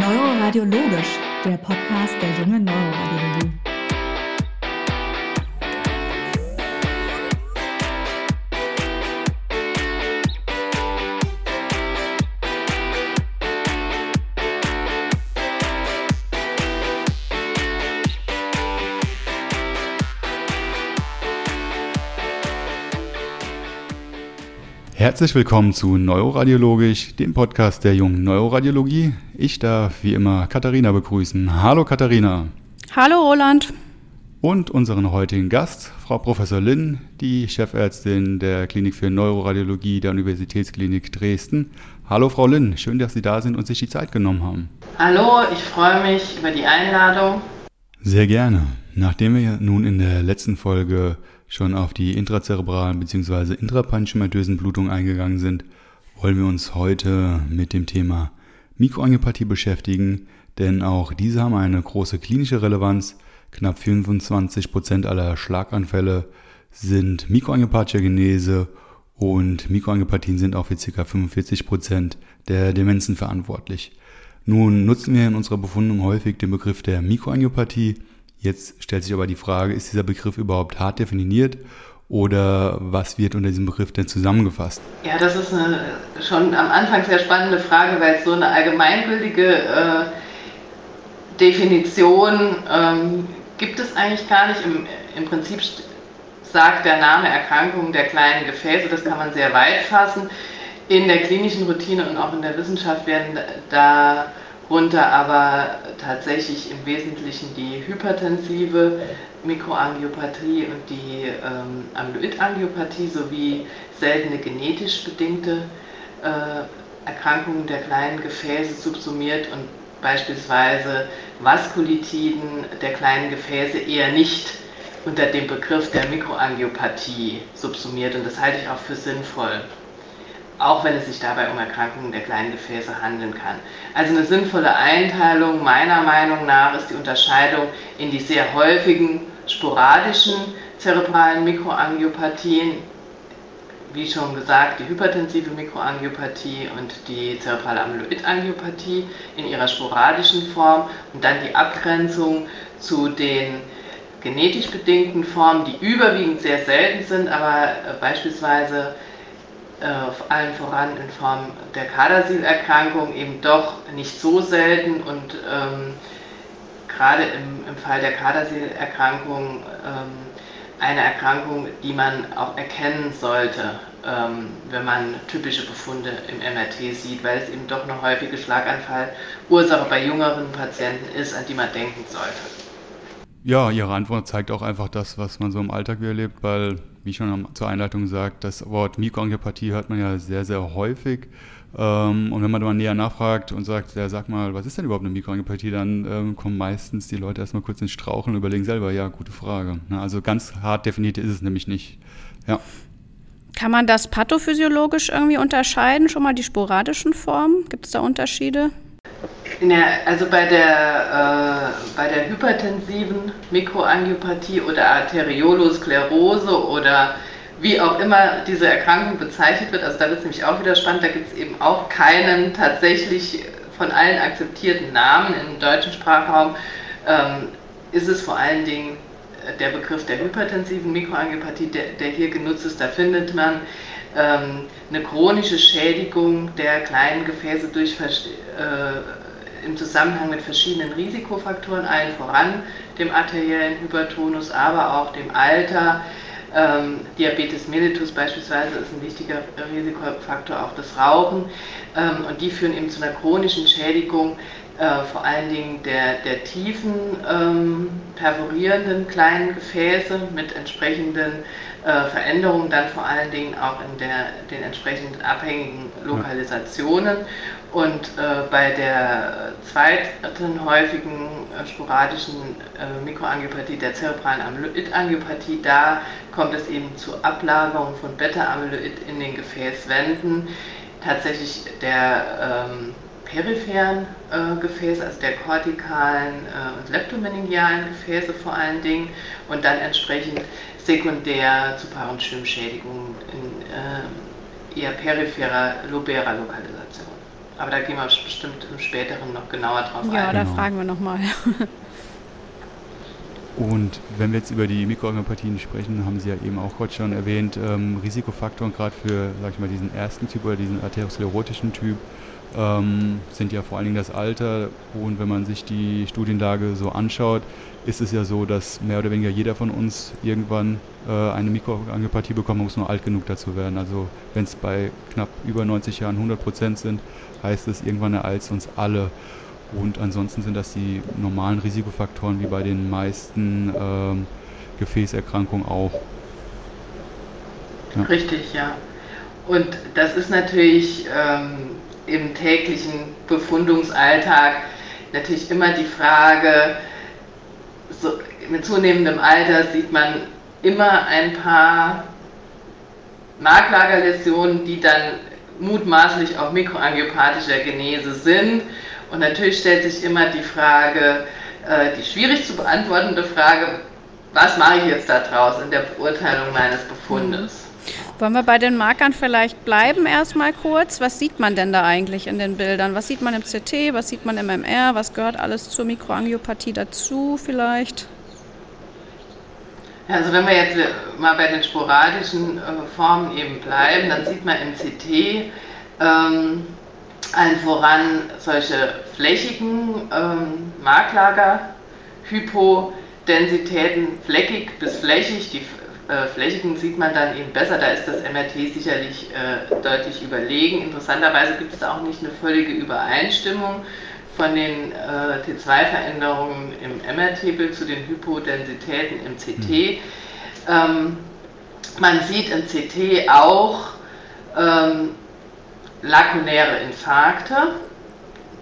Neuroradiologisch, der Podcast der jungen Neuroradiologie. Herzlich willkommen zu Neuroradiologisch, dem Podcast der jungen Neuroradiologie. Ich darf wie immer Katharina begrüßen. Hallo Katharina. Hallo Roland. Und unseren heutigen Gast, Frau Professor Linn, die Chefärztin der Klinik für Neuroradiologie der Universitätsklinik Dresden. Hallo Frau Linn, schön, dass Sie da sind und sich die Zeit genommen haben. Hallo, ich freue mich über die Einladung. Sehr gerne. Nachdem wir nun in der letzten Folge schon auf die intrazerebralen bzw. intrapanchymatösen Blutungen eingegangen sind, wollen wir uns heute mit dem Thema Mikroangiopathie beschäftigen, denn auch diese haben eine große klinische Relevanz. Knapp 25 Prozent aller Schlaganfälle sind mikroangiopathischer Genese und Mikroangiopathien sind auch für ca. 45 Prozent der Demenzen verantwortlich. Nun nutzen wir in unserer Befundung häufig den Begriff der Mikroangiopathie, Jetzt stellt sich aber die Frage, ist dieser Begriff überhaupt hart definiert oder was wird unter diesem Begriff denn zusammengefasst? Ja, das ist eine schon am Anfang sehr spannende Frage, weil es so eine allgemeingültige äh, Definition ähm, gibt es eigentlich gar nicht. Im, Im, Prinzip sagt der Name Erkrankung der kleinen Gefäße, das kann man sehr weit fassen. In der klinischen Routine und auch in der Wissenschaft werden da worunter aber tatsächlich im Wesentlichen die hypertensive Mikroangiopathie und die ähm, Amyloidangiopathie sowie seltene genetisch bedingte äh, Erkrankungen der kleinen Gefäße subsumiert und beispielsweise Vaskulitiden der kleinen Gefäße eher nicht unter dem Begriff der Mikroangiopathie subsumiert. Und das halte ich auch für sinnvoll auch wenn es sich dabei um Erkrankungen der kleinen Gefäße handeln kann. Also eine sinnvolle Einteilung meiner Meinung nach ist die Unterscheidung in die sehr häufigen sporadischen zerebralen Mikroangiopathien, wie schon gesagt, die hypertensive Mikroangiopathie und die zerebrale Amyloidangiopathie in ihrer sporadischen Form und dann die Abgrenzung zu den genetisch bedingten Formen, die überwiegend sehr selten sind, aber äh, beispielsweise allen voran in Form der Kadersil-Erkrankung eben doch nicht so selten und ähm, gerade im, im, Fall der Kadersil-Erkrankung ähm, eine Erkrankung, die man auch erkennen sollte, ähm, wenn man typische Befunde im MRT sieht, weil es eben doch eine häufige Schlaganfallursache bei jüngeren Patienten ist, an die man denken sollte. Ja, Ihre Antwort zeigt auch einfach das, was man so im Alltag erlebt, weil wie schon zur Einleitung gesagt, das Wort Mikroangiopathie hört man ja sehr, sehr häufig. Ähm, und wenn man mal näher nachfragt und sagt, ja, sag mal, was ist denn überhaupt eine Mikroangiopathie, dann ähm, kommen meistens die Leute erstmal kurz ins Strauchen und überlegen selber, ja, gute Frage. also ganz hart definiert ist es nämlich nicht. Ja. Kann man das pathophysiologisch irgendwie unterscheiden, schon mal die sporadischen Formen? Gibt es da Unterschiede? Ja, also bei der, äh, bei der hypertensiven Mikroangiopathie oder Arteriolosklerose oder wie auch immer diese Erkrankung bezeichnet wird, also da wird es nämlich auch wieder spannend, da gibt es eben auch keinen tatsächlich von allen akzeptierten Namen im deutschen Sprachraum, ähm, ist es vor allen Dingen der Begriff der hypertensiven Mikroangiopathie, der, der hier genutzt ist, da findet man ähm, eine chronische Schädigung der kleinen Gefäße durch äh, im Zusammenhang mit verschiedenen Risikofaktoren, allen voran dem arteriellen Hypertonus, aber auch dem Alter. Ähm, Diabetes mellitus beispielsweise ist ein wichtiger Risikofaktor, auch das Rauchen. Ähm, und die führen eben zu einer chronischen Schädigung, äh, vor allen Dingen der, der tiefen, ähm, perforierenden kleinen Gefäße mit entsprechenden äh, Veränderungen, dann vor allen Dingen auch in der, den entsprechenden abhängigen Lokalisationen. Und äh, bei der zweiten häufigen äh, sporadischen äh, Mikroangiopathie, der zerebralen Amyloid-Angiopathie, da kommt es eben zu Ablagerung von Beta-Amyloid in den Gefäßwänden. Tatsächlich der ähm, peripheren äh, Gefäße, also der kortikalen äh, und leptomeningialen Gefäße vor allen Dingen und dann entsprechend sekundär zu Parenchymschädigungen in äh, eher peripherer loberer Lokalisation. aber da gehen wir bestimmt im späteren noch genauer drauf ja, ein. Ja, da Genau. fragen wir nochmal. Und wenn wir jetzt über die Mikroangiopathien sprechen, haben Sie ja eben auch gerade schon erwähnt, ähm, Risikofaktoren gerade für, sag ich mal, diesen ersten Typ oder diesen arteriosklerotischen Typ ähm, sind ja vor allen Dingen das Alter. Und wenn man sich die Studienlage so anschaut, ist es ja so, dass mehr oder weniger jeder von uns irgendwann äh, eine Mikroangiopathie bekommt, man muss nur alt genug dazu werden. Also wenn es bei knapp über 90 Jahren 100 Prozent sind, heißt es, irgendwann ereilt es uns alle. Und ansonsten sind das die normalen Risikofaktoren wie bei den meisten ähm, Gefäßerkrankungen auch. Ja. Richtig, ja. Und das ist natürlich ähm, im täglichen Befundungsalltag natürlich immer die Frage, so, mit zunehmendem Alter sieht man immer ein paar Marklagerläsionen, die dann mutmaßlich auch mikroangiopathischer Genese sind. Und natürlich stellt sich immer die Frage, äh, die schwierig zu beantwortende Frage, was mache ich jetzt daraus in der Beurteilung meines Befundes? Wollen wir bei den Markern vielleicht bleiben erstmal kurz? Was sieht man denn da eigentlich in den Bildern? Was sieht man im CT, was sieht man im MR? Was gehört alles zur Mikroangiopathie dazu vielleicht? Also wenn wir jetzt äh, mal bei den sporadischen äh, Formen eben bleiben, dann sieht man im CT ähm, allen voran solche flächigen ähm, Marklager, Hypodensitäten fleckig bis flächig. Die äh, flächigen sieht man dann eben besser, da ist das MRT sicherlich äh, deutlich überlegen. Interessanterweise gibt es da auch nicht eine völlige Übereinstimmung von den äh, T2-Veränderungen im MRT-Bild zu den Hypodensitäten im CT. Ähm, man sieht im CT auch ähm, lakunäre Infarkte,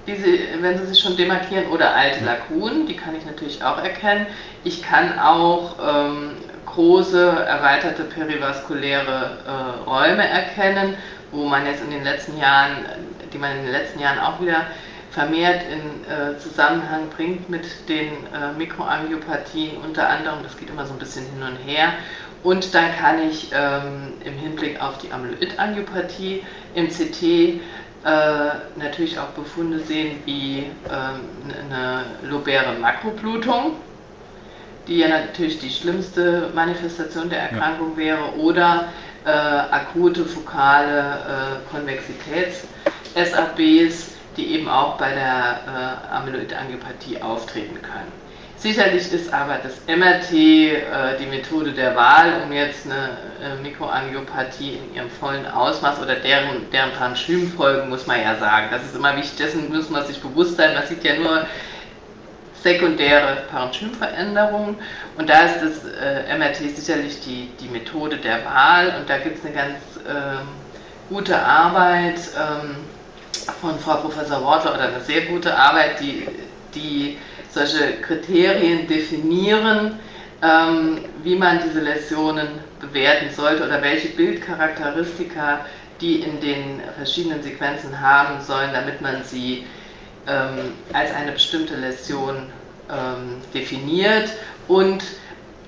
Sie, wenn Sie sich schon demarkieren, oder alte Lakunen, die kann ich natürlich auch erkennen. Ich kann auch ähm, große, erweiterte perivaskuläre äh, Räume erkennen, wo man jetzt in den letzten Jahren, die man in den letzten Jahren auch wieder vermehrt in äh, Zusammenhang bringt mit den äh, Mikroangiopathien unter anderem. Das geht immer so ein bisschen hin und her. Und dann kann ich ähm, im Hinblick auf die Amyloidangiopathie im CT äh, natürlich auch Befunde sehen wie ähm, eine lobäre Makroblutung, die ja natürlich die schlimmste Manifestation der Erkrankung ja. wäre, oder äh, akute fokale äh, Konvexitäts-SABs, die eben auch bei der äh, Amyloidangiopathie auftreten können. Sicherlich ist aber das MRT äh, die Methode der Wahl, um jetzt eine äh, Mikroangiopathie in ihrem vollen Ausmaß oder deren, deren Parenchymfolgen, muss man ja sagen. Das ist immer wichtig, dessen muss man sich bewusst sein. Man sieht ja nur sekundäre Parenchymveränderungen und da ist das äh, MRT sicherlich die, die Methode der Wahl. Und da gibt es eine ganz ähm, gute Arbeit ähm, von Frau Professor Wortler oder eine sehr gute Arbeit, die, die solche Kriterien definieren, ähm, wie man diese Läsionen bewerten sollte oder welche Bildcharakteristika die in den verschiedenen Sequenzen haben sollen, damit man sie ähm, als eine bestimmte Läsion ähm, definiert. Und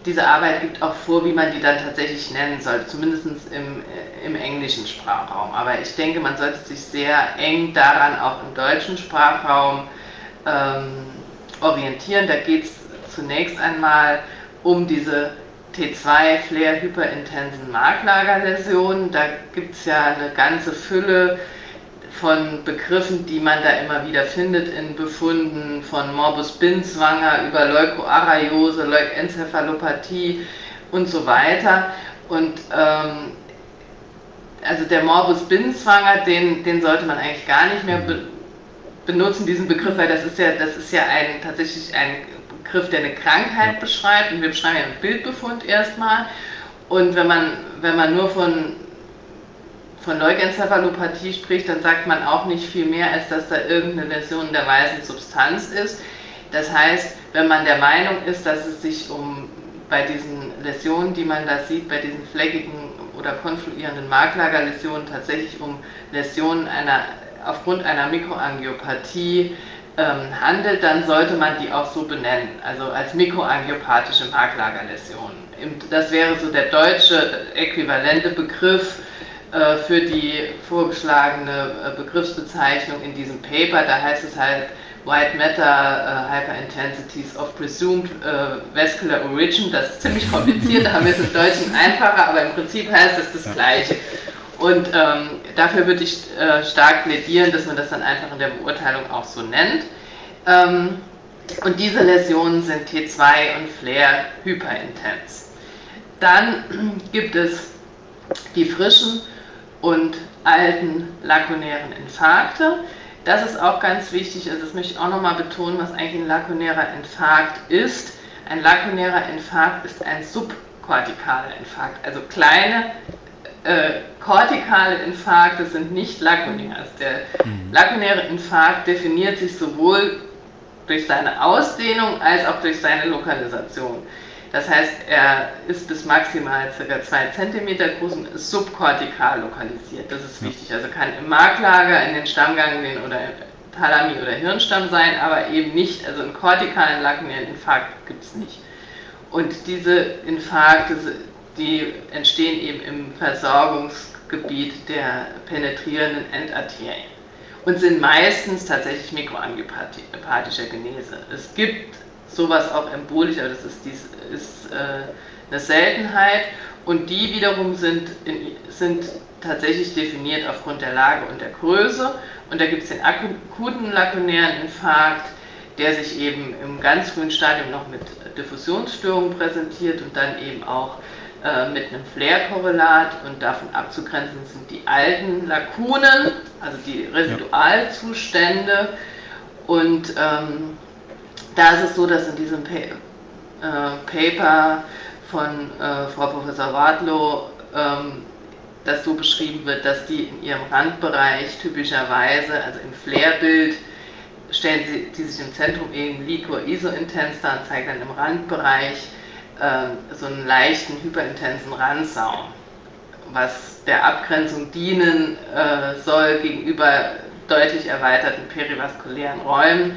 diese Arbeit gibt auch vor, wie man die dann tatsächlich nennen sollte, zumindest im, im englischen Sprachraum. Aber ich denke, man sollte sich sehr eng daran auch im deutschen Sprachraum ähm, orientieren. Da geht es zunächst einmal um diese T2-Flair-hyperintensen Marklagerläsionen. Da gibt es ja eine ganze Fülle von Begriffen, die man da immer wieder findet in Befunden von Morbus Binswanger über Leukoarrheiose, Leukenzephalopathie und so weiter. Und ähm, also der Morbus Binswanger, den, den sollte man eigentlich gar nicht mehr be benutzen, diesen Begriff, weil das ist ja, das ist ja ein, tatsächlich ein Begriff, der eine Krankheit beschreibt und wir beschreiben ja einen Bildbefund erstmal. Und wenn man, wenn man nur von von Leukenzephalopathie spricht, dann sagt man auch nicht viel mehr, als dass da irgendeine Läsion der weißen Substanz ist. Das heißt, wenn man der Meinung ist, dass es sich um bei diesen Läsionen, die man da sieht, bei diesen fleckigen oder konfluierenden Marklagerläsionen tatsächlich um Läsionen einer, aufgrund einer Mikroangiopathie ähm, handelt, dann sollte man die auch so benennen, also als mikroangiopathische Marklagerläsionen. Das wäre so der deutsche äquivalente Begriff für die vorgeschlagene äh, Begriffsbezeichnung in diesem Paper. Da heißt es halt White Matter uh, Hyperintensities of Presumed Vascular Origin. Das ist ziemlich kompliziert, da haben wir es im Deutschen einfacher, aber im Prinzip heißt es das, das Gleiche. Und ähm, dafür würde ich äh, stark plädieren, dass man das dann einfach in der Beurteilung auch so nennt. Ähm, und diese Läsionen sind T2 und Flair hyperintens. Dann gibt es die frischen und alten lakunären Infarkte. Das ist auch ganz wichtig, also das möchte ich auch nochmal betonen, was eigentlich ein lakunärer Infarkt ist. Ein lakunärer Infarkt ist ein subkortikaler Infarkt, also kleine äh, kortikale Infarkte sind nicht lakunär. Also der mhm. lakunäre Infarkt definiert sich sowohl durch seine Ausdehnung als auch durch seine Lokalisation. Das heißt, er ist bis maximal ca. 2 cm groß und ist subkortikal lokalisiert. Das ist wichtig. Also kann im Marklager, in den Stammganglien oder Thalami oder Hirnstamm sein, aber eben nicht, also einen kortikalen lakunären Infarkt gibt es nicht. Und diese Infarkte, die entstehen eben im Versorgungsgebiet der penetrierenden Endarterien und sind meistens tatsächlich mikroangiopathischer Genese. Es gibt sowas auch embolisch, aber das ist, dies, ist äh, eine Seltenheit. Und die wiederum sind, in, sind tatsächlich definiert aufgrund der Lage und der Größe. Und da gibt es den akuten lakunären Infarkt, der sich eben im ganz frühen Stadium noch mit Diffusionsstörungen präsentiert und dann eben auch äh, mit einem Flair-Korrelat. Und davon abzugrenzen sind die alten Lakunen, also die Residualzustände. Und ähm, da ist es so, dass in diesem pa äh, Paper von äh, Frau Professor Wadlow ähm, das so beschrieben wird, dass die in ihrem Randbereich typischerweise, also im Flair-Bild, stellen sie die sich im Zentrum eben Liquor isointens dar und zeigen dann im Randbereich äh, so einen leichten hyperintensen Randsaum, was der Abgrenzung dienen äh, soll gegenüber deutlich erweiterten perivaskulären Räumen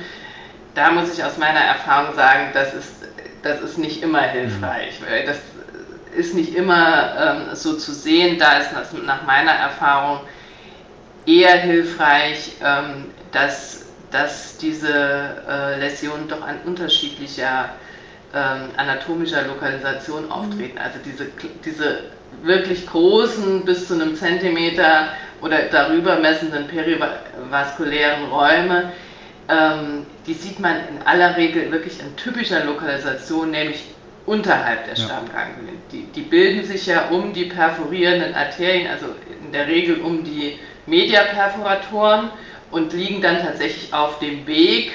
da muss ich aus meiner Erfahrung sagen, das ist, das ist nicht immer hilfreich. Mhm. Das ist nicht immer ähm, so zu sehen. Da ist das nach meiner Erfahrung eher hilfreich, ähm, dass, dass diese äh, Läsionen doch an unterschiedlicher ähm, anatomischer Lokalisation mhm. auftreten. Also diese, diese wirklich großen, bis zu einem Zentimeter oder darüber messenden perivaskulären Räume, ähm, die sieht man in aller Regel wirklich in typischer Lokalisation, nämlich unterhalb der. Stammganglien. Die, die, bilden sich ja um die perforierenden Arterien, also in der Regel um die Mediaperforatoren und liegen dann tatsächlich auf dem Weg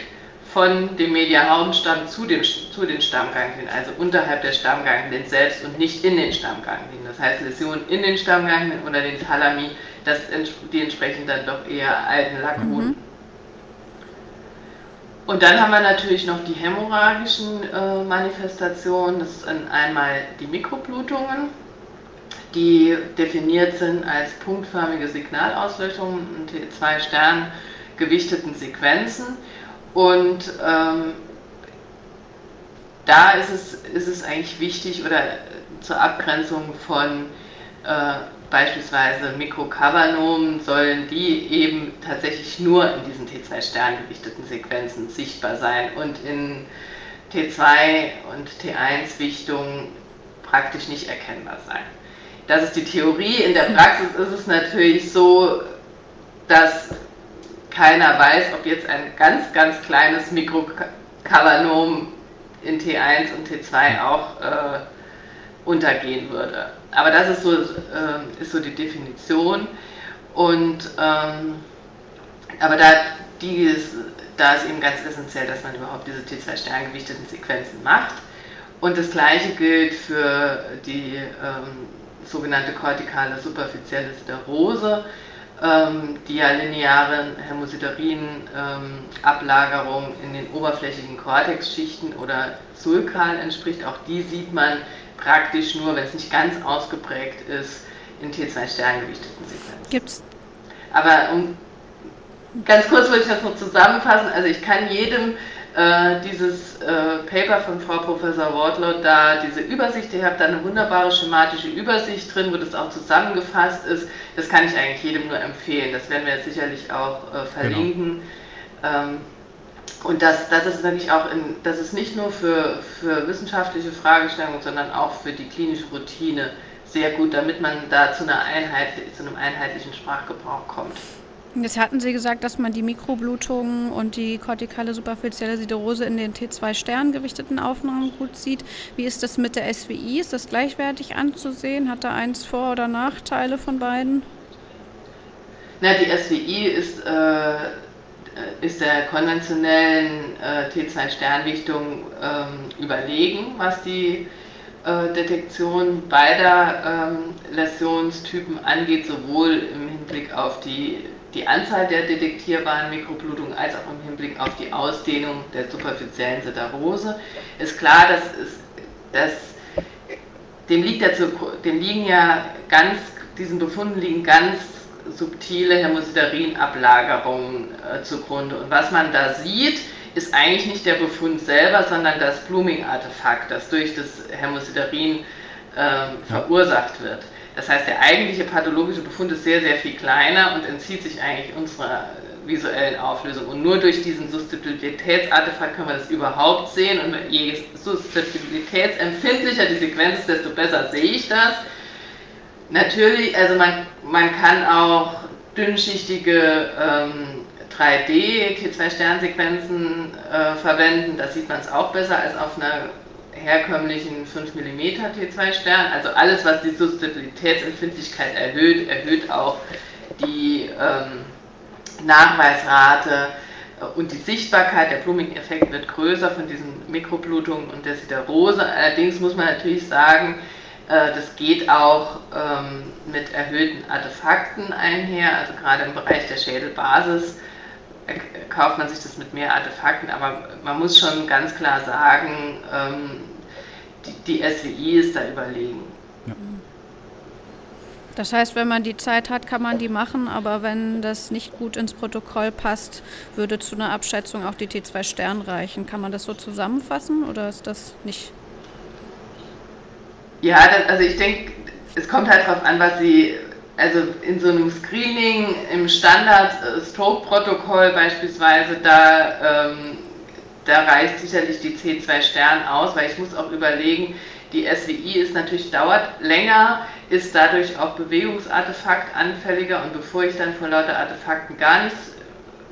von dem Mediahaumstamm zu, dem, zu den Stammganglien, also unterhalb der Stammganglien selbst und nicht in den Stammganglien. Das heißt, Läsionen in den Stammganglien oder den Thalami, das, die entsprechen dann doch eher alten Lakunen. Mhm. Und dann haben wir natürlich noch die hämorrhagischen äh, Manifestationen. Das sind einmal die Mikroblutungen, die definiert sind als punktförmige Signalauslöschungen in T2-Stern gewichteten Sequenzen. Und ähm, da ist es, ist es eigentlich wichtig oder zur Abgrenzung von äh, beispielsweise Mikrokavanomen sollen die eben tatsächlich nur in diesen T2-Stern gewichteten Sequenzen sichtbar sein und in T2 und T1-Wichtungen praktisch nicht erkennbar sein. Das ist die Theorie. In der Praxis ist es natürlich so, dass keiner weiß, ob jetzt ein ganz, ganz kleines Mikrokavanom in T1 und T2 auch äh, untergehen würde. Aber das ist so, äh, ist so die Definition. Und, ähm, aber da, die ist, da ist eben ganz essentiell, dass man überhaupt diese T2-sterngewichteten Sequenzen macht. Und das gleiche gilt für die ähm, sogenannte kortikale superfizielle Sterose, ähm, die ja linearen Hämosiderin-Ablagerung ähm, in den oberflächigen Kortexschichten oder Sulkalen entspricht. Auch die sieht man praktisch nur, wenn es nicht ganz ausgeprägt ist, in T2-Sterngewichteten Sequenzen. Gibt's? Aber um, ganz kurz wollte ich das noch zusammenfassen. Also ich kann jedem äh, dieses äh, Paper von Frau Professor Wardlaw da, diese Übersicht, ihr habt da eine wunderbare schematische Übersicht drin, wo das auch zusammengefasst ist. Das kann ich eigentlich jedem nur empfehlen. Das werden wir jetzt sicherlich auch äh, verlinken. Genau. Ähm, und das, das ist natürlich auch in, das ist nicht nur für, für wissenschaftliche Fragestellungen, sondern auch für die klinische Routine sehr gut, damit man da zu, einer Einheit, zu einem einheitlichen Sprachgebrauch kommt. Jetzt hatten Sie gesagt, dass man die Mikroblutung und die kortikale superfizielle Siderose in den T2-Stern gewichteten Aufnahmen gut sieht. Wie ist das mit der SWI? Ist das gleichwertig anzusehen? Hat da eins Vor- oder Nachteile von beiden? Na, die SWI ist, äh, ist der konventionellen äh, T2-Sternwichtung äh, überlegen, was die äh, Detektion beider ähm, Läsionstypen angeht, sowohl im Hinblick auf die die Anzahl der detektierbaren Mikroblutungen als auch im Hinblick auf die Ausdehnung der superfiziellen Sedarose. Ist klar, dass, es, dass dem, liegt ja dem liegen ja ganz, diesen Befunden liegen ganz subtile Hämosiderin-Ablagerungen äh, zugrunde. Und was man da sieht, ist eigentlich nicht der Befund selber, sondern das Blooming-Artefakt, das durch das Hämosiderin äh, verursacht wird. Das heißt, der eigentliche pathologische Befund ist sehr, sehr viel kleiner und entzieht sich eigentlich unserer visuellen Auflösung. Und nur durch diesen Susceptibilitätsartefakt können wir das überhaupt sehen. Und je susceptibilitätsempfindlicher die Sequenz ist, desto besser sehe ich das. Natürlich, also man, man kann auch dünnschichtige ähm, 3D T2-Sternsequenzen äh, verwenden. Da sieht man es auch besser als auf einer herkömmlichen 5 mm T2-Stern. Also alles, was die Susceptibilitätsempfindlichkeit erhöht, erhöht auch die ähm, Nachweisrate und die Sichtbarkeit. Der Blooming-Effekt wird größer von diesen Mikroblutungen und der Siderose. Allerdings muss man natürlich sagen, äh, das geht auch ähm, mit erhöhten Artefakten einher, also gerade im Bereich der Schädelbasis kauft man sich das mit mehr Artefakten, aber man muss schon ganz klar sagen, ähm, die, die SWI ist da überlegen. Ja. Das heißt, wenn man die Zeit hat, kann man die machen, aber wenn das nicht gut ins Protokoll passt, würde zu einer Abschätzung auch die T2 Stern reichen. Kann man das so zusammenfassen oder ist das nicht? Ja, das, also ich denke, es kommt halt darauf an, was Sie also in so einem Screening im Standard-Stroke-Protokoll beispielsweise, da, ähm, da reicht sicherlich die C2 Stern aus, weil ich muss auch überlegen, die SWI ist natürlich dauert länger, ist dadurch auch Bewegungsartefakt anfälliger und bevor ich dann vor lauter Artefakten gar nichts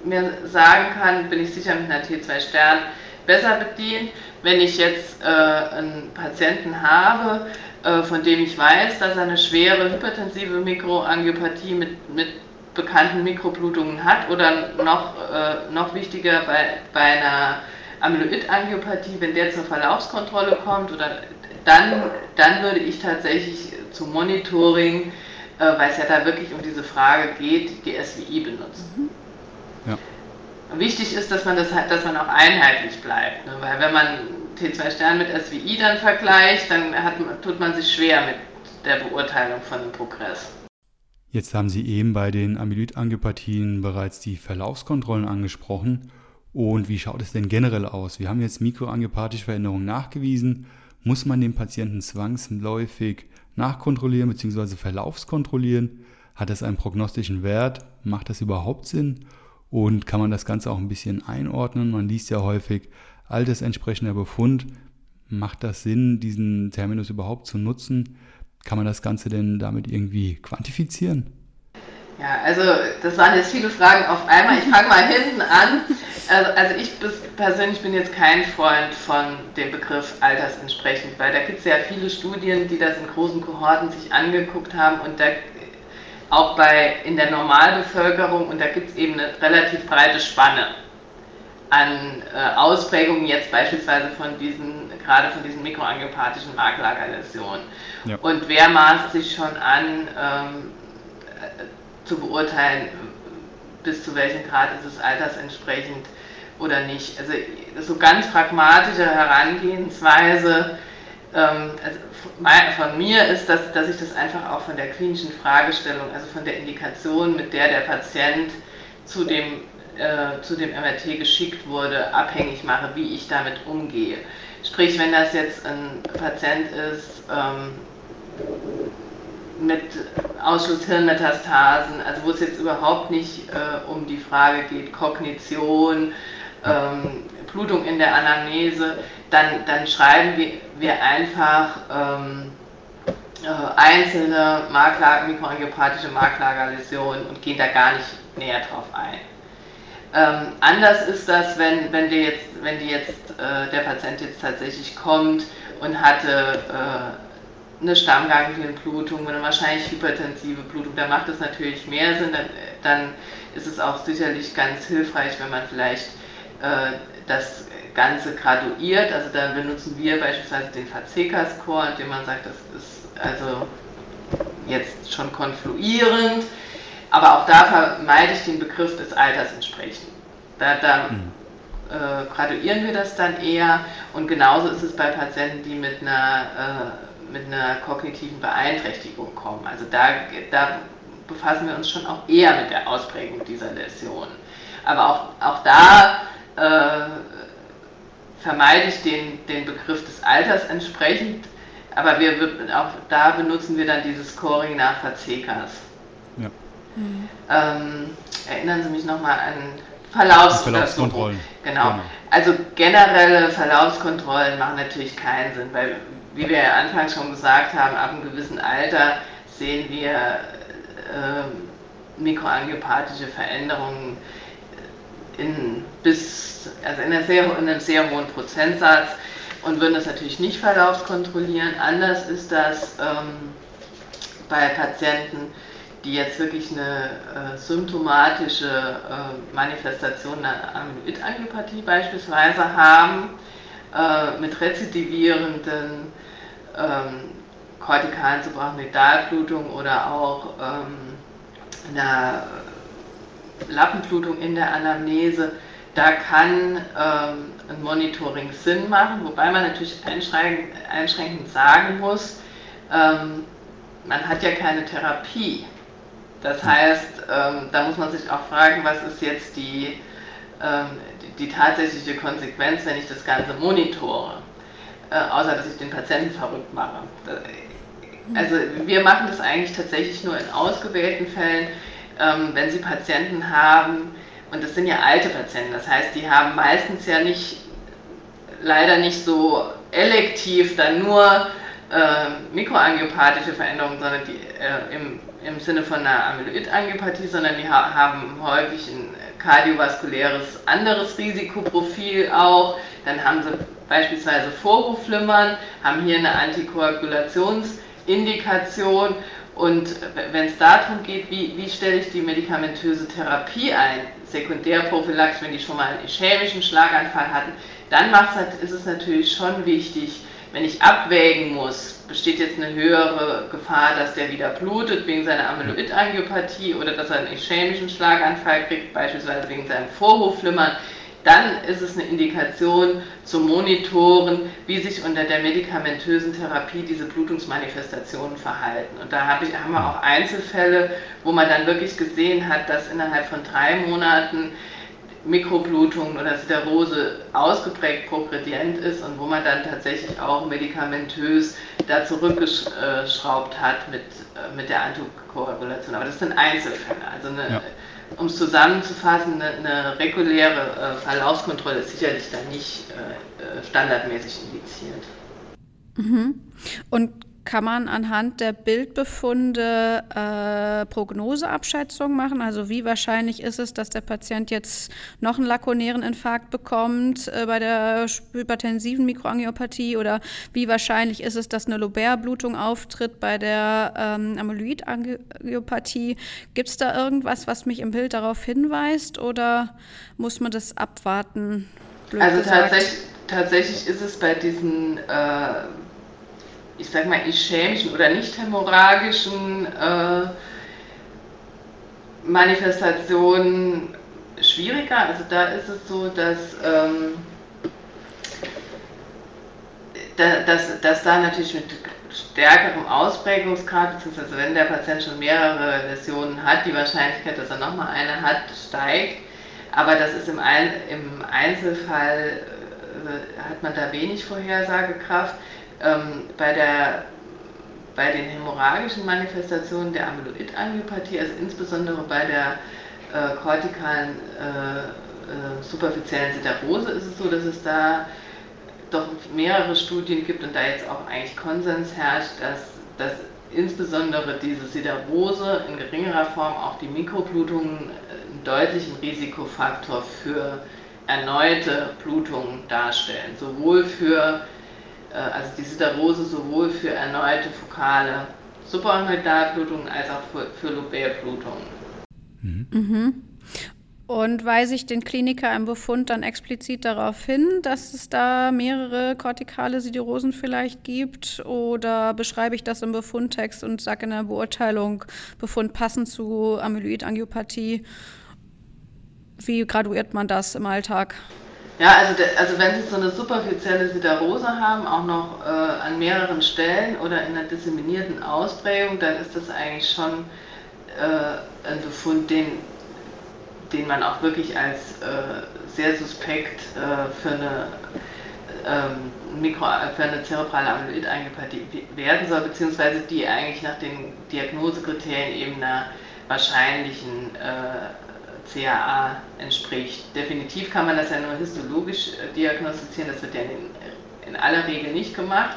mehr sagen kann, bin ich sicher mit einer T2 Stern besser bedient. Wenn ich jetzt äh, einen Patienten habe, äh, von dem ich weiß, dass er eine schwere hypertensive Mikroangiopathie mit, mit bekannten Mikroblutungen hat oder noch, äh, noch wichtiger bei, bei einer Amyloid-Angiopathie, wenn der zur Verlaufskontrolle kommt, oder dann, dann würde ich tatsächlich zum Monitoring, äh, weil es ja da wirklich um diese Frage geht, die SWI benutzen. Ja. Wichtig ist, dass man das dass man auch einheitlich bleibt, ne? weil wenn man T2 Stern mit SWI dann vergleicht, dann hat, tut man sich schwer mit der Beurteilung von dem Progress. Jetzt haben Sie eben bei den Amyloid-Angiopathien bereits die Verlaufskontrollen angesprochen. Und wie schaut es denn generell aus? Wir haben jetzt mikroangiopathische Veränderungen nachgewiesen. Muss man den Patienten zwangsläufig nachkontrollieren bzw. verlaufskontrollieren? Hat das einen prognostischen Wert? Macht das überhaupt Sinn? Und kann man das Ganze auch ein bisschen einordnen? Man liest ja häufig, altersentsprechender Befund. Macht das Sinn, diesen Terminus überhaupt zu nutzen? Kann man das Ganze denn damit irgendwie quantifizieren? Ja, also das waren jetzt viele Fragen auf einmal. Ich fange mal hinten an. Also, also ich persönlich bin jetzt kein Freund von dem Begriff altersentsprechend, weil da gibt es ja viele Studien, die das in großen Kohorten sich angeguckt haben und da auch bei in der Normalbevölkerung und da gibt es eben eine relativ breite Spanne an äh, Ausprägungen jetzt beispielsweise von diesen, gerade von diesen mikroangiopathischen Marklagerläsionen. Ja. Und wer maßt sich schon an, ähm, äh, zu beurteilen, bis zu welchem Grad ist es altersentsprechend oder nicht. Also so ganz pragmatische Herangehensweise also von mir ist, dass, dass ich das einfach auch von der klinischen Fragestellung, also von der Indikation, mit der der Patient zu dem äh, zu dem MRT geschickt wurde, abhängig mache, wie ich damit umgehe. Sprich, wenn das jetzt ein Patient ist ähm, mit Ausschlusshirnmetastasen, also wo es jetzt überhaupt nicht äh, um die Frage geht, Kognition, ähm, Blutung in der Anamnese, dann, dann schreiben wir, wir einfach ähm, äh, einzelne Marklager, mikroangiopathische Marklagerläsionen und gehen da gar nicht näher drauf ein. Ähm, anders ist das, wenn, wenn, die jetzt, wenn die jetzt, äh, der Patient jetzt tatsächlich kommt und hatte äh, eine Stammganglienblutung oder wahrscheinlich hypertensive Blutung, da macht es natürlich mehr Sinn, dann, dann, ist es auch sicherlich ganz hilfreich, wenn man vielleicht äh, das Ganze graduiert. Also dann benutzen wir beispielsweise den FACECA-Score, indem man sagt, das ist also jetzt schon konfluierend aber auch da vermeide ich den Begriff des Alters entsprechend. Da, da mhm. äh, graduieren wir das dann eher und genauso ist es bei Patienten, die mit einer, äh, mit einer kognitiven Beeinträchtigung kommen. Also da, da befassen wir uns schon auch eher mit der Ausprägung dieser Läsionen. Aber auch, auch da vermeide ich den, den Begriff des Alters entsprechend, aber wir, auch da benutzen wir dann dieses Scoring nach Verzekas. Ja. Mhm. Ähm, erinnern Sie mich nochmal an Verlaufs Verlaufskontrollen. Genau. genau. Also generelle Verlaufskontrollen machen natürlich keinen Sinn, weil, wie wir ja anfangs schon gesagt haben, ab einem gewissen Alter sehen wir äh, mikroangiopathische Veränderungen in, bis, also in, sehr, in, einem sehr hohen Prozentsatz und würden das natürlich nicht verlaufskontrollieren. Anders ist das ähm, bei Patienten, die jetzt wirklich eine äh, symptomatische äh, Manifestation einer Amyloid-Angiopathie beispielsweise haben, äh, mit rezidivierenden ähm, kortikalen Suprachnoidalblutung oder auch ähm, einer Lappenblutung in der Anamnese, da kann ähm, ein Monitoring Sinn machen, wobei man natürlich einschränkend, sagen muss, ähm, man hat ja keine Therapie. Das heißt, ähm, da muss man sich auch fragen, was ist jetzt die, ähm, die, die, tatsächliche Konsequenz, wenn ich das Ganze monitore, äh, außer dass ich den Patienten verrückt mache. Also wir machen das eigentlich tatsächlich nur in ausgewählten Fällen, ähm, wenn Sie Patienten haben, und das sind ja alte Patienten, das heißt, die haben meistens ja nicht, leider nicht so elektiv dann nur äh, mikroangiopathische Veränderungen, sondern die äh, im im Sinne von einer Amyloid-Angiopathie, sondern die ha haben häufig ein kardiovaskuläres anderes Risikoprofil auch. Dann haben sie beispielsweise Vorhofflimmern, haben hier eine Antikoagulationsindikation und wenn es darum geht, wie, wie stelle ich die medikamentöse Therapie ein, Sekundärprophylax, wenn die schon mal einen ischämischen Schlaganfall hatten, dann ist es natürlich schon wichtig, wenn ich abwägen muss, besteht jetzt eine höhere Gefahr, dass der wieder blutet wegen seiner Amyloid-Angiopathie oder dass er einen ischämischen Schlaganfall kriegt, beispielsweise wegen seinem Vorhofflimmern, dann ist es eine Indikation zu monitoren, wie sich unter der medikamentösen Therapie diese Blutungsmanifestationen verhalten. Und da hab ich, haben wir auch Einzelfälle, wo man dann wirklich gesehen hat, dass innerhalb von drei Monaten Mikroblutungen oder Siderose ausgeprägt progredient ist und wo man dann tatsächlich auch medikamentös da zurückgeschraubt hat mit, äh, mit der Antikoagulation. Aber das sind Einzelfälle. Also ja. Um es zusammenzufassen, eine, eine reguläre äh, Verlaufskontrolle ist sicherlich dann nicht äh, standardmäßig indiziert. Mhm. Und kann man anhand der Bildbefunde äh, Prognoseabschätzung machen? Also wie wahrscheinlich ist es, dass der Patient jetzt noch einen lakonären Infarkt bekommt äh, bei der hypertensiven Mikroangiopathie oder wie wahrscheinlich ist es, dass eine Lobär-Blutung auftritt bei der ähm, Amyloid-Angiopathie? Gibt es da irgendwas, was mich im Bild darauf hinweist oder muss man das abwarten? also tatsächlich, tatsächlich ist es bei diesen äh, ich sag mal, ischämischen oder nicht hämorrhagischen äh, Manifestationen schwieriger. Also da ist es so, dass, ähm, da, dass, dass da natürlich mit stärkerem Ausprägungsgrad, beziehungsweise wenn der Patient schon mehrere Läsionen hat, die Wahrscheinlichkeit, dass er nochmal eine hat, steigt. aber das ist im, Ein im Einzelfall, äh, hat man da wenig Vorhersagekraft. Ähm, bei, der, bei den hämorrhagischen Manifestationen der Amyloid-Angiopathie, also insbesondere bei der äh, kortikalen äh, äh, superfiziellen Siderose ist es so, dass es da doch mehrere Studien gibt und da jetzt auch eigentlich Konsens herrscht, dass, dass insbesondere diese Siderose in geringerer Form auch die Mikroblutungen einen deutlichen Risikofaktor für erneute Blutungen darstellen. Sowohl für, äh, also die Siderose sowohl für erneute fokale Supraorbitalblutungen als auch für, für Lobärblutungen. Mhm. Mhm. Und weise ich den Kliniker im Befund dann explizit darauf hin, dass es da mehrere kortikale Siderosen vielleicht gibt? Oder beschreibe ich das im Befundtext und sage in der Beurteilung, Befund passend zu Amyloidangiopathie? Wie graduiert man das im Alltag? Ja, also, de, also wenn Sie so eine superfizielle Siderose haben, auch noch äh, an mehreren Stellen oder in einer disseminierten Ausprägung, dann ist das eigentlich schon äh, ein Befund, den den man auch wirklich als äh, sehr suspekt äh, für eine ähm, Mikro, für eine zerebrale Amyloid-Angiopathie werden soll, beziehungsweise die eigentlich nach den Diagnosekriterien eben einer wahrscheinlichen äh, CAA entspricht. Definitiv kann man das ja nur histologisch äh, diagnostizieren, das wird ja in, in aller Regel nicht gemacht.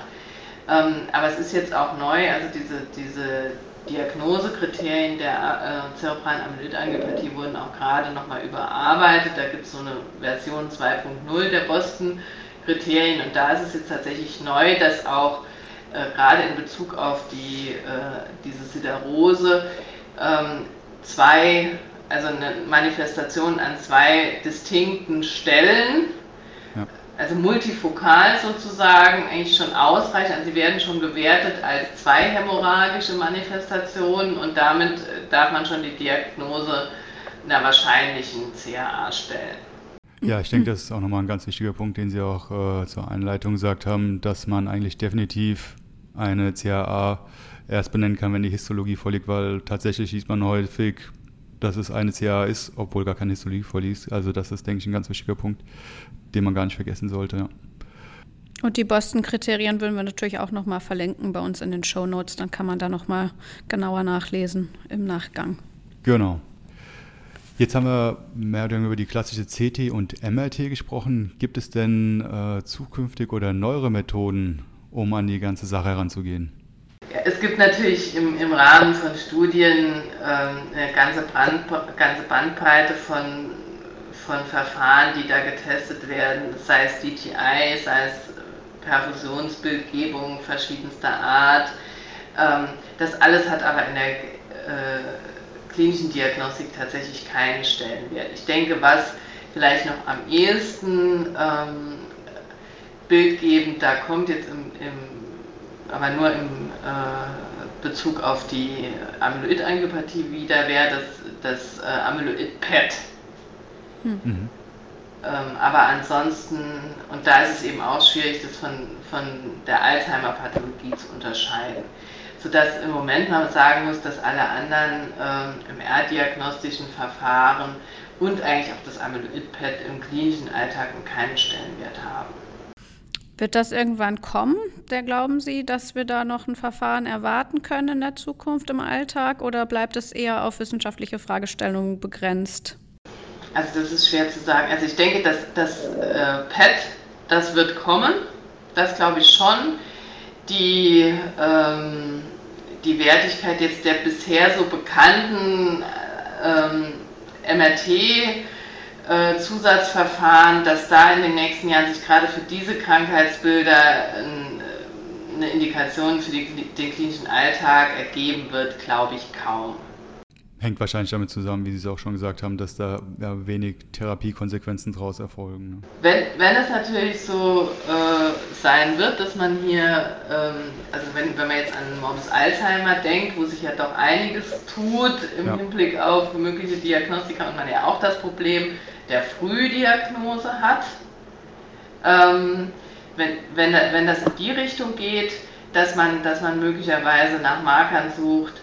Ähm, aber es ist jetzt auch neu, also diese, diese Diagnosekriterien der äh, zerebralen Amyloidangiopathie wurden auch gerade nochmal überarbeitet. Da gibt es so eine Version 2.0 der Boston-Kriterien und da ist es jetzt tatsächlich neu, dass auch äh, gerade in Bezug auf die, äh, diese Siderose ähm, zwei, also eine Manifestation an zwei distinkten Stellen also multifokal sozusagen eigentlich schon ausreicht. Also sie werden schon gewertet als zwei hämorrhagische Manifestationen und damit äh, darf man schon die Diagnose einer wahrscheinlichen CAA stellen. Ja, ich denke, das ist auch nochmal ein ganz wichtiger Punkt, den Sie auch äh, zur Einleitung gesagt haben, dass man eigentlich definitiv eine CAA erst benennen kann, wenn die Histologie vorliegt, weil tatsächlich sieht man häufig, dass es eine CAA ist, obwohl gar keine Histologie vorliegt. Also das ist, denke ich, ein ganz wichtiger Punkt, den man gar nicht vergessen sollte. Ja. Und die Boston-Kriterien würden wir natürlich auch nochmal verlinken bei uns in den Show Notes. Dann kann man da nochmal genauer nachlesen im Nachgang. Genau. Jetzt haben wir mehr oder weniger über die klassische CT und MRT gesprochen. Gibt es denn äh, zukünftig oder neuere Methoden, um an die ganze Sache heranzugehen? Es gibt natürlich im, im Rahmen von Studien ähm, eine ganze, Brand, ganze Bandbreite von von Verfahren, die da getestet werden, sei es DTI, sei es Perfusionsbildgebung verschiedenster Art. Ähm, das alles hat aber in der äh, klinischen Diagnostik tatsächlich keinen Stellenwert. Ich denke, was vielleicht noch am ehesten ähm, bildgebend da kommt, jetzt im, im aber nur im äh, Bezug auf die Amyloid-Angiopathie wieder, wäre das, das äh, Amyloid-PET. Mhm. Ähm, aber ansonsten, und da ist es eben auch schwierig, das von, von der Alzheimer-Pathologie zu unterscheiden. Sodass im Moment man sagen muss, dass alle anderen ähm, im R-diagnostischen Verfahren und eigentlich auch das Amyloid-PET im klinischen Alltag keinen Stellenwert haben. Wird das irgendwann kommen? Der glauben Sie, dass wir da noch ein Verfahren erwarten können in der Zukunft im Alltag oder bleibt es eher auf wissenschaftliche Fragestellungen begrenzt? Also das ist schwer zu sagen. Also ich denke, dass das äh, PET, das wird kommen. Das glaube ich schon. Die, ähm, die Wertigkeit jetzt der bisher so bekannten ähm, MRT-Zusatzverfahren, äh, dass da in den nächsten Jahren sich gerade für diese Krankheitsbilder ein, eine Indikation für den klinischen Alltag ergeben wird, glaube ich kaum. Hängt wahrscheinlich damit zusammen, wie Sie es auch schon gesagt haben, dass da ja, wenig Therapiekonsequenzen daraus erfolgen. Ne? Wenn, wenn es natürlich so äh, sein wird, dass man hier, ähm, also wenn, wenn man jetzt an Morbus Alzheimer denkt, wo sich ja doch einiges tut im ja. Hinblick auf mögliche Diagnostika und man ja auch das Problem der Frühdiagnose hat, ähm, wenn, wenn, wenn das in die Richtung geht, dass man, dass man möglicherweise nach Markern sucht,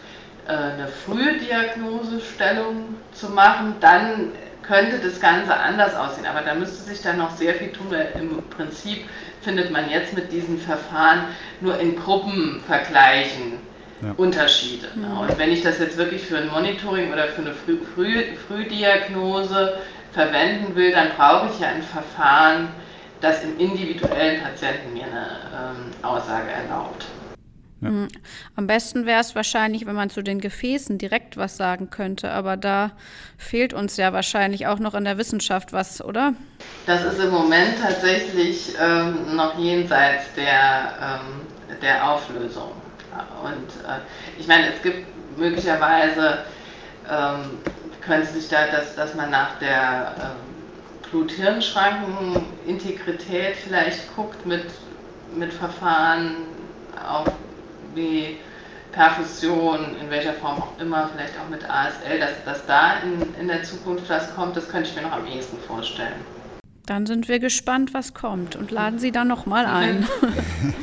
äh, eine frühe Diagnosestellung zu machen, dann könnte das Ganze anders aussehen. Aber da müsste sich dann noch sehr viel tun, weil im Prinzip findet man jetzt mit diesen Verfahren nur in Gruppenvergleichen ja. Unterschiede. Mhm. Und wenn ich das jetzt wirklich für ein Monitoring oder für eine Früh Früh Frühdiagnose verwenden will, dann brauche ich ja ein Verfahren, das im individuellen Patienten mir eine ähm, Aussage erlaubt. Ja. Mhm. Am besten wäre es wahrscheinlich, wenn man zu den Gefäßen direkt was sagen könnte, aber da fehlt uns ja wahrscheinlich auch noch in der Wissenschaft was, oder? Das ist im Moment tatsächlich ähm, noch jenseits der, ähm, der Auflösung. Und äh, ich meine, es gibt möglicherweise, ähm, könnte sich da, dass, dass man nach der ähm, Blut-Hirn-Schranken-Integrität vielleicht guckt mit, mit Verfahren auf wie Perfusion, in welcher Form auch immer, vielleicht auch mit ASL, dass, dass da in, in der Zukunft was kommt, das könnte ich mir noch am ehesten vorstellen. Dann sind wir gespannt, was kommt und laden Sie dann nochmal ein.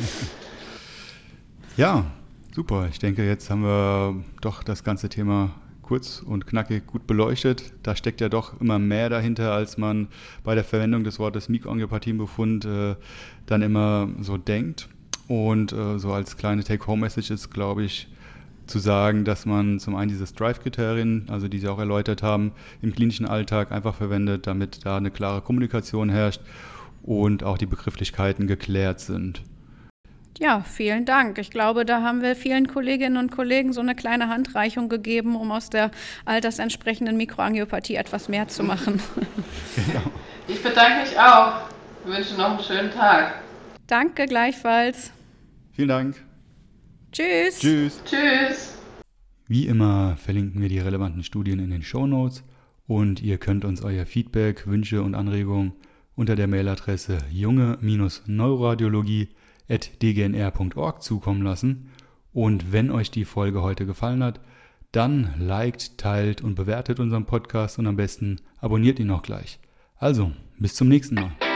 ja, super. Ich denke, jetzt haben wir doch das ganze Thema kurz und knackig gut beleuchtet. Da steckt ja doch immer mehr dahinter, als man bei der Verwendung des Wortes Mikroangiopathienbefund äh, dann immer so denkt. Und äh, so als kleine Take-Home-Message ist, glaube ich, zu sagen, dass man zum einen diese Strive-Kriterien, also die Sie auch erläutert haben, im klinischen Alltag einfach verwendet, damit da eine klare Kommunikation herrscht und auch die Begrifflichkeiten geklärt sind. Ja, vielen Dank. Ich glaube, da haben wir vielen Kolleginnen und Kollegen so eine kleine Handreichung gegeben, um aus der altersentsprechenden Mikroangiopathie etwas mehr zu machen. Genau. Ich bedanke mich auch. Ich wünsche noch einen schönen Tag. Danke gleichfalls. Vielen Dank. Tschüss. Tschüss. Tschüss. Wie immer verlinken wir die relevanten Studien in den Show Notes und ihr könnt uns euer Feedback, Wünsche und Anregungen unter der Mailadresse junge-neuroradiologie.dgnr.org zukommen lassen. Und wenn euch die Folge heute gefallen hat, dann liked, teilt und bewertet unseren Podcast und am besten abonniert ihn auch gleich. Also, bis zum nächsten Mal.